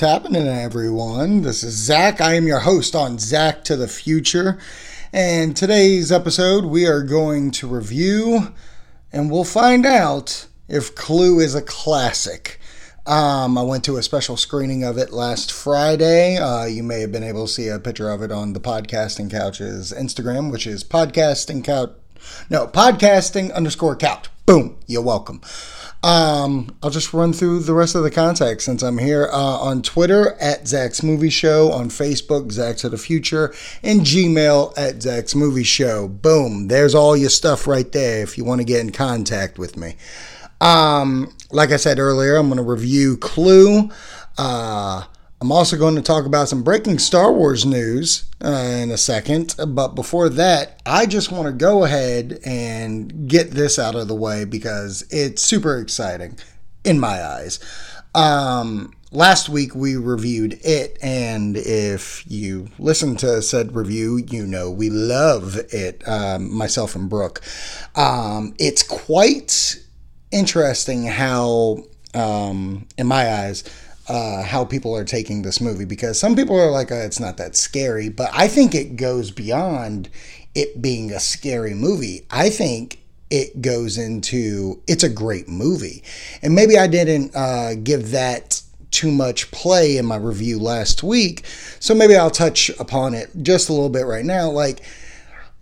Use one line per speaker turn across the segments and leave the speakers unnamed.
What's happening, everyone? This is Zach. I am your host on Zach to the Future. And today's episode, we are going to review and we'll find out if Clue is a classic. Um, I went to a special screening of it last Friday. Uh, you may have been able to see a picture of it on the Podcasting Couch's Instagram, which is podcasting couch. No, podcasting underscore couch. Boom. You're welcome. Um, I'll just run through the rest of the contacts since I'm here uh, on Twitter at Zach's Movie Show, on Facebook, Zach to the Future, and Gmail at Zach's Movie Show. Boom. There's all your stuff right there if you want to get in contact with me. Um, like I said earlier, I'm going to review Clue. Uh, I'm also going to talk about some breaking Star Wars news uh, in a second. But before that, I just want to go ahead and get this out of the way because it's super exciting in my eyes. Um, last week we reviewed it, and if you listen to said review, you know we love it, um, myself and Brooke. Um, it's quite interesting how, um, in my eyes, uh, how people are taking this movie because some people are like, oh, it's not that scary, but I think it goes beyond it being a scary movie. I think it goes into it's a great movie, and maybe I didn't uh, give that too much play in my review last week, so maybe I'll touch upon it just a little bit right now. Like,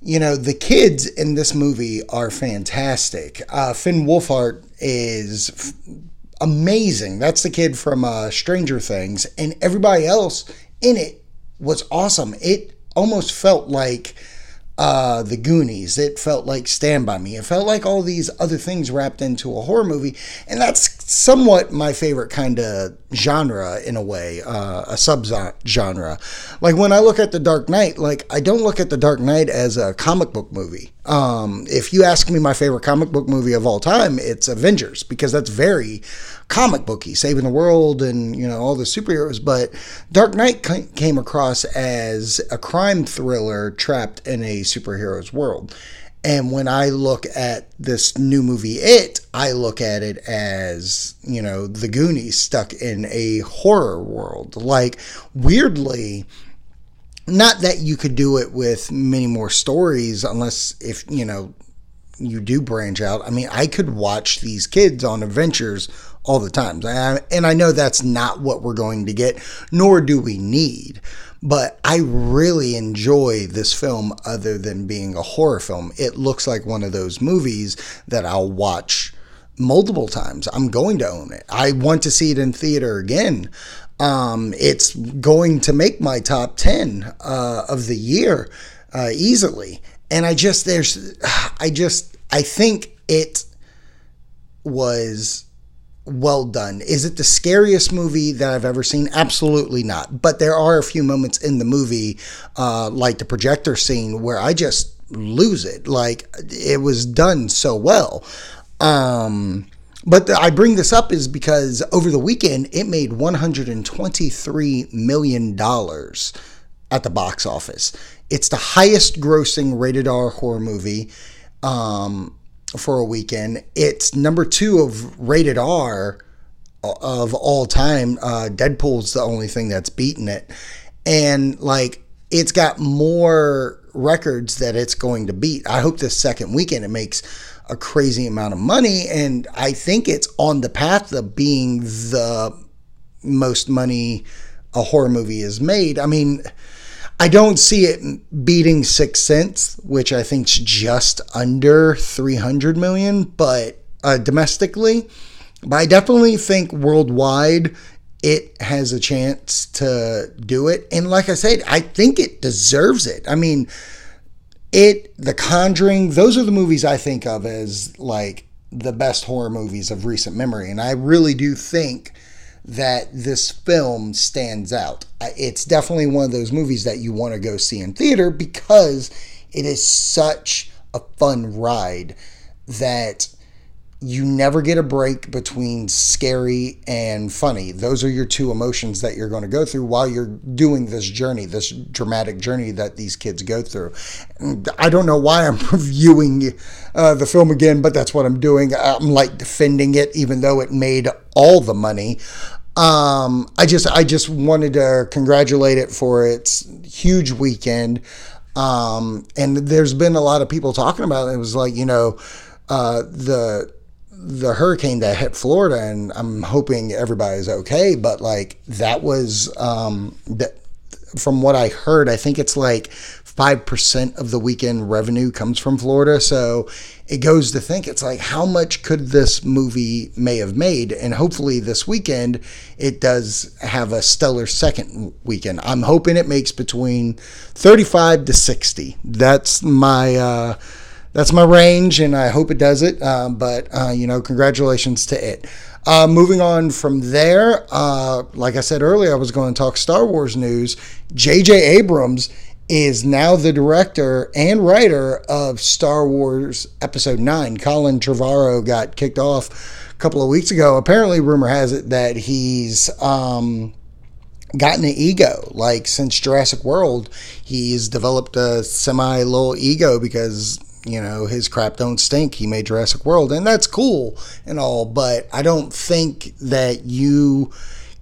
you know, the kids in this movie are fantastic. Uh, Finn Wolfhard is f- amazing. That's the kid from uh, Stranger Things, and everybody else in it was awesome. It almost felt like uh, the Goonies. It felt like Stand By Me. It felt like all these other things wrapped into a horror movie. And that's somewhat my favorite kind of genre in a way, uh, a sub genre. Like when I look at The Dark Knight, like I don't look at The Dark Knight as a comic book movie. Um, if you ask me my favorite comic book movie of all time, it's Avengers because that's very comic booky, saving the world and you know all the superheroes. But Dark Knight came across as a crime thriller trapped in a superhero's world. And when I look at this new movie, It, I look at it as, you know, the Goonies stuck in a horror world. Like, weirdly, not that you could do it with many more stories unless if you know you do branch out i mean i could watch these kids on adventures all the times. and i know that's not what we're going to get nor do we need but i really enjoy this film other than being a horror film it looks like one of those movies that i'll watch multiple times i'm going to own it i want to see it in theater again um, it's going to make my top 10 uh, of the year uh, easily. And I just, there's, I just, I think it was well done. Is it the scariest movie that I've ever seen? Absolutely not. But there are a few moments in the movie, uh, like the projector scene, where I just lose it. Like it was done so well. Um, but I bring this up is because over the weekend it made 123 million dollars at the box office. It's the highest grossing rated R horror movie um, for a weekend. It's number two of rated R of all time. Uh, Deadpool's the only thing that's beaten it, and like it's got more records that it's going to beat. I hope this second weekend it makes a crazy amount of money. And I think it's on the path of being the most money a horror movie is made. I mean, I don't see it beating Sixth Sense, which I think's just under 300 million, but uh, domestically. But I definitely think worldwide it has a chance to do it. And like I said, I think it deserves it. I mean, it, The Conjuring, those are the movies I think of as like the best horror movies of recent memory. And I really do think that this film stands out. It's definitely one of those movies that you want to go see in theater because it is such a fun ride that you never get a break between scary and funny. Those are your two emotions that you're going to go through while you're doing this journey, this dramatic journey that these kids go through. I don't know why I'm reviewing uh, the film again, but that's what I'm doing. I'm like defending it, even though it made all the money. Um, I just I just wanted to congratulate it for its huge weekend. Um, and there's been a lot of people talking about it. It was like you know uh, the the hurricane that hit Florida, and I'm hoping everybody's okay. But like that was um, that from what I heard, I think it's like five percent of the weekend revenue comes from Florida. So it goes to think it's like how much could this movie may have made, and hopefully this weekend it does have a stellar second weekend. I'm hoping it makes between 35 to 60. That's my. Uh, that's my range, and I hope it does it. Uh, but uh, you know, congratulations to it. Uh, moving on from there, uh, like I said earlier, I was going to talk Star Wars news. J.J. Abrams is now the director and writer of Star Wars Episode 9. Colin Trevorrow got kicked off a couple of weeks ago. Apparently, rumor has it that he's. Um, gotten an ego. Like since Jurassic World, he's developed a semi little ego because you know, his crap don't stink. He made Jurassic World, and that's cool and all, but I don't think that you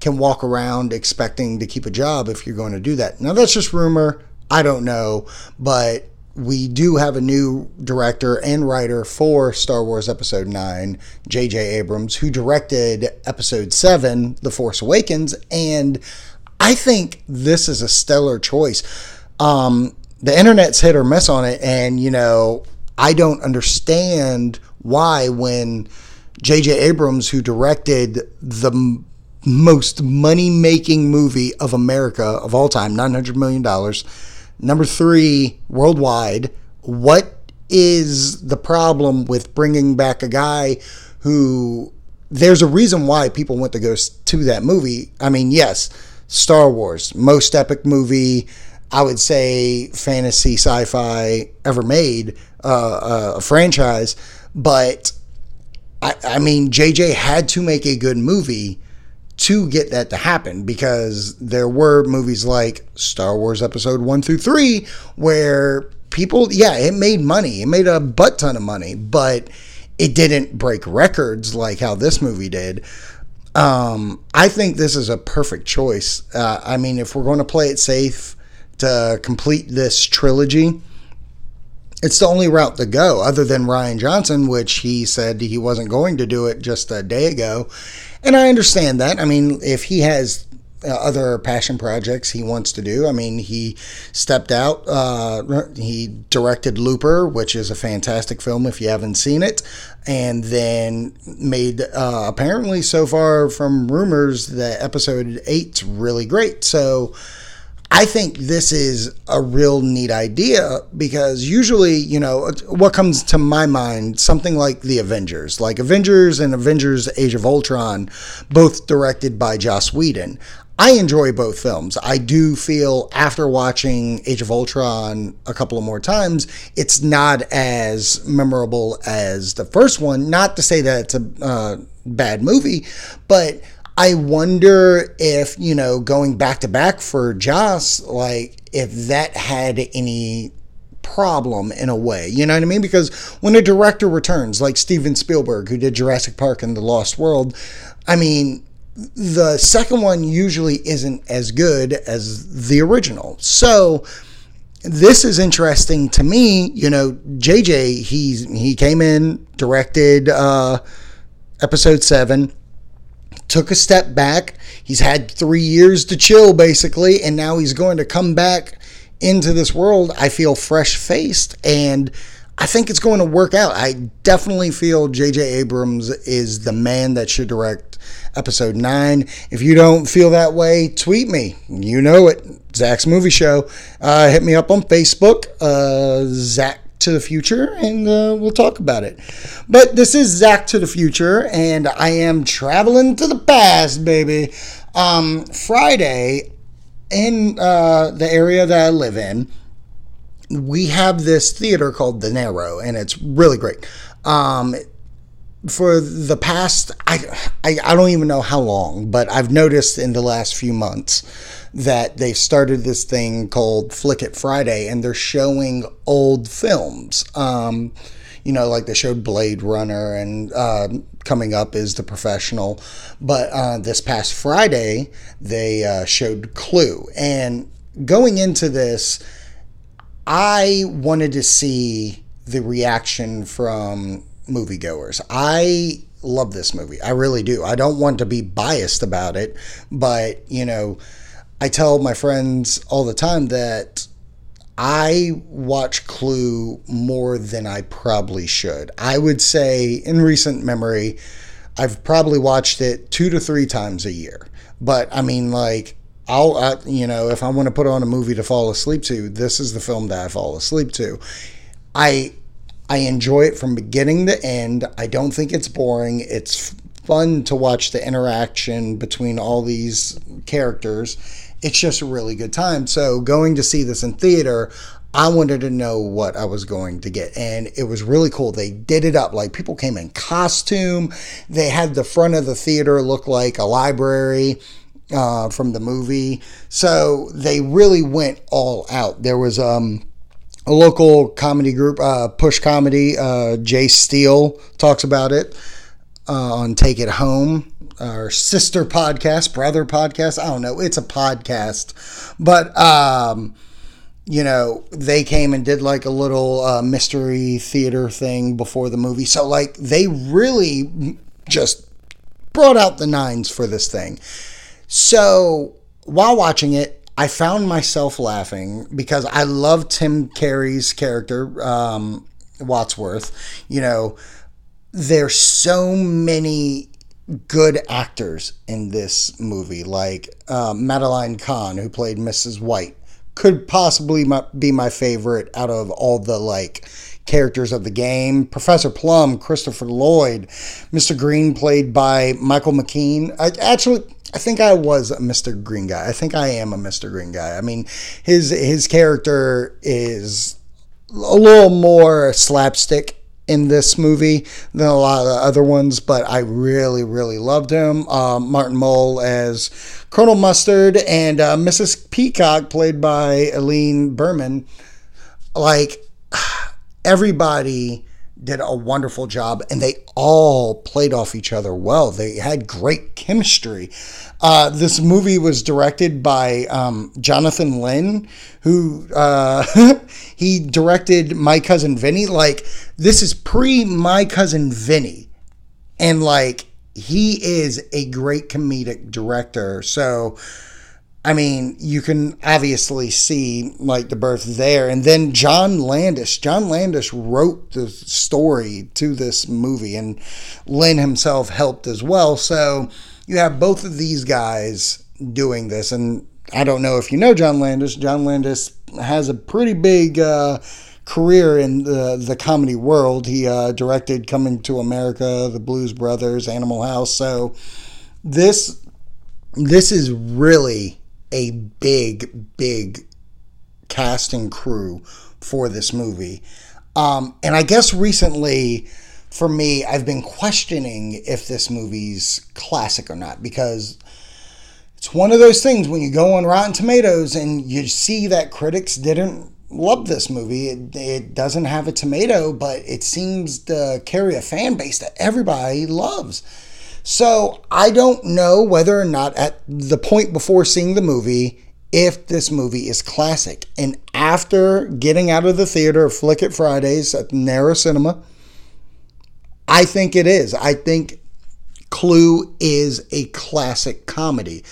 can walk around expecting to keep a job if you're going to do that. Now, that's just rumor. I don't know, but we do have a new director and writer for Star Wars Episode 9, J.J. Abrams, who directed Episode 7, The Force Awakens, and I think this is a stellar choice. Um, the internet's hit or miss on it, and you know, I don't understand why when J.J. Abrams, who directed the most money making movie of America of all time, $900 million, number three worldwide, what is the problem with bringing back a guy who there's a reason why people went to go to that movie. I mean, yes, Star Wars, most epic movie, I would say fantasy sci-fi ever made, uh, a franchise. But I, I mean, JJ had to make a good movie to get that to happen because there were movies like Star Wars Episode One through Three where people, yeah, it made money, it made a butt ton of money, but it didn't break records like how this movie did. Um, I think this is a perfect choice. Uh, I mean, if we're going to play it safe, to complete this trilogy. It's the only route to go, other than Rian Johnson, which he said he wasn't going to do it just a day ago. And I understand that. I mean, if he has uh, other passion projects he wants to do. I mean, he stepped out. Uh, he directed Looper, which is a fantastic film if you haven't seen it, and then made uh, apparently so far from rumors that episode eight's really great. So I think this is a real neat idea because usually, you know, what comes to my mind, something like the Avengers, like Avengers and Avengers Age of Ultron, both directed by Joss Whedon. I enjoy both films. I do feel after watching Age of Ultron a couple of more times, it's not as memorable as the first one. Not to say that it's a uh, bad movie, but I wonder if, you know, going back to back for Joss, like if that had any problem in a way. You know what I mean? Because when a director returns, like Steven Spielberg, who did Jurassic Park and The Lost World, I mean, the second one usually isn't as good as the original. So this is interesting to me. You know, JJ, he's he came in, directed uh episode seven took a step back. He's had three years to chill, basically, and now he's going to come back into this world. I feel fresh faced, and I think it's going to work out. I definitely feel J.J. Abrams is the man that should direct episode nine. If you don't feel that way, tweet me. You know it. Zach's Movie Show. Uh, hit me up on Facebook, uh, Zach to the future and uh, we'll talk about it. But this is Zach to the future and I am traveling to the past, baby. Um, Friday in uh, the area that I live in, we have this theater called the Naro and it's really great. Um, for the past I, I I don't even know how long, but I've noticed in the last few months that they've started this thing called Flick It Friday, and they're showing old films. Um, you know, like they showed Blade Runner, and uh, coming up is The Professional. But uh, this past Friday, they uh, showed Clue, and going into this, I wanted to see the reaction from moviegoers. I love this movie. I really do. I don't want to be biased about it, but you know, I tell my friends all the time that I watch Clue more than I probably should. I would say in recent memory, I've probably watched it two to three times a year. But I mean, like, I'll, uh, you know, if I want to put on a movie to fall asleep to, this is the film that I fall asleep to. I I enjoy it from beginning to end. I don't think it's boring. It's fun to watch the interaction between all these characters. It's just a really good time. So, going to see this in theater, I wanted to know what I was going to get. And it was really cool. They did it up. Like people came in costume. They had the front of the theater look like a library uh, from the movie. So they really went all out. There was um, a local comedy group, uh, Push Comedy. Uh, Jay Steele talks about it uh, on Take It Home, our sister podcast, brother podcast. I don't know. It's a podcast, but um, you know they came and did like a little uh, mystery theater thing before the movie. So like they really just brought out the nines for this thing. So while watching it, I found myself laughing because I love Tim Curry's character, um, Wadsworth. You know, there's so many good actors in this movie, like uh, Madeline Kahn, who played Mrs. White, could possibly be my favorite out of all the like characters of the game. Professor Plum, Christopher Lloyd, Mr. Green, played by Michael McKean. I, actually, I think I was a Mr. Green guy. I think I am a Mr. Green guy. I mean, his his character is a little more slapstick in this movie than a lot of the other ones, but I really, really loved him. Um, Martin Mull as Colonel Mustard and uh, Mrs. Peacock, played by Eileen Brennan. Like, everybody did a wonderful job and they all played off each other well. They had great chemistry. Uh, this movie was directed by um, Jonathan Lynn, who uh, he directed My Cousin Vinny. Like, this is pre My Cousin Vinny. And like, he is a great comedic director. So, I mean, you can obviously see like the birth there. And then John Landis. John Landis wrote the story to this movie, and Lynn himself helped as well. So you have both of these guys doing this. And I don't know if you know John Landis. John Landis has a pretty big uh, career in the, the comedy world. He uh, directed Coming to America, The Blues Brothers, Animal House. So this this is really a big, big cast and crew for this movie. Um, and I guess recently, for me, I've been questioning if this movie's classic or not because it's one of those things when you go on Rotten Tomatoes and you see that critics didn't love this movie. It, it doesn't have a tomato, but it seems to carry a fan base that everybody loves. So I don't know whether or not at the point before seeing the movie if this movie is classic. And after getting out of the theater Flick It Fridays at Naro Cinema, I think it is. I think Clue is a classic comedy.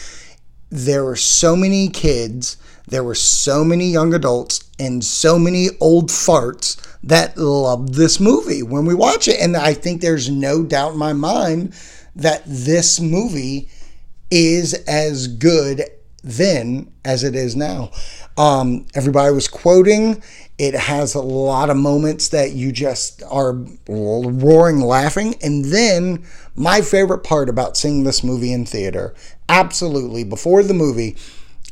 There were so many kids, there were so many young adults, and so many old farts that loved this movie when we watch it. And I think there's no doubt in my mind that this movie is as good then as it is now. Um, everybody was quoting. It has a lot of moments that you just are roaring laughing. And then, my favorite part about seeing this movie in theater, absolutely, before the movie,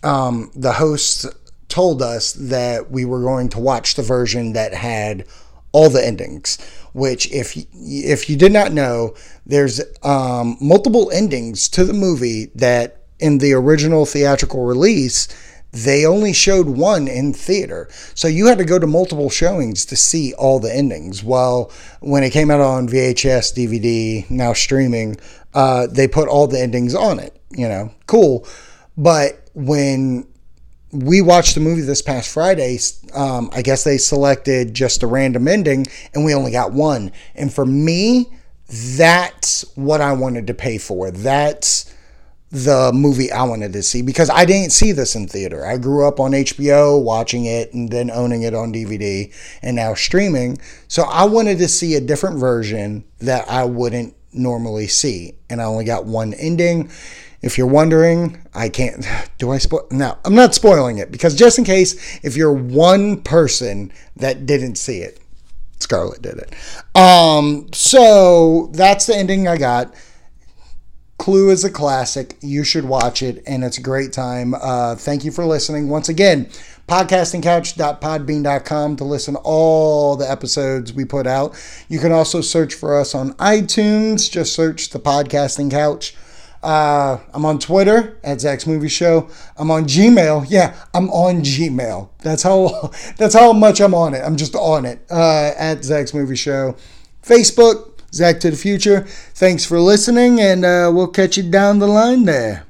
um, the host told us that we were going to watch the version that had all the endings. Which, if if you did not know, there's um, multiple endings to the movie that in the original theatrical release they only showed one in theater. So you had to go to multiple showings to see all the endings. While when it came out on VHS, DVD, now streaming, uh, they put all the endings on it. You know, cool. But when we watched the movie this past Friday, um, I guess they selected just a random ending and we only got one. And for me, that's what I wanted to pay for. That's the movie I wanted to see because I didn't see this in theater. I grew up on HBO watching it and then owning it on DVD and now streaming. So I wanted to see a different version that I wouldn't normally see. And I only got one ending. If you're wondering, I can't. Do I spoil? No, I'm not spoiling it because just in case, if you're one person that didn't see it, Scarlett did it. Um, so that's the ending I got. Clue is a classic. You should watch it, and it's a great time. Uh, thank you for listening. Once again, podcastingcouch.podbean.com to listen all the episodes we put out. You can also search for us on iTunes. Just search the Podcasting Couch. Uh, I'm on Twitter at Zach's Movie Show. I'm on Gmail. Yeah, I'm on Gmail. That's how that's how much I'm on it. I'm just on it uh, at Zach's Movie Show. Facebook, Zach to the future. Thanks for listening, and uh, we'll catch you down the line there.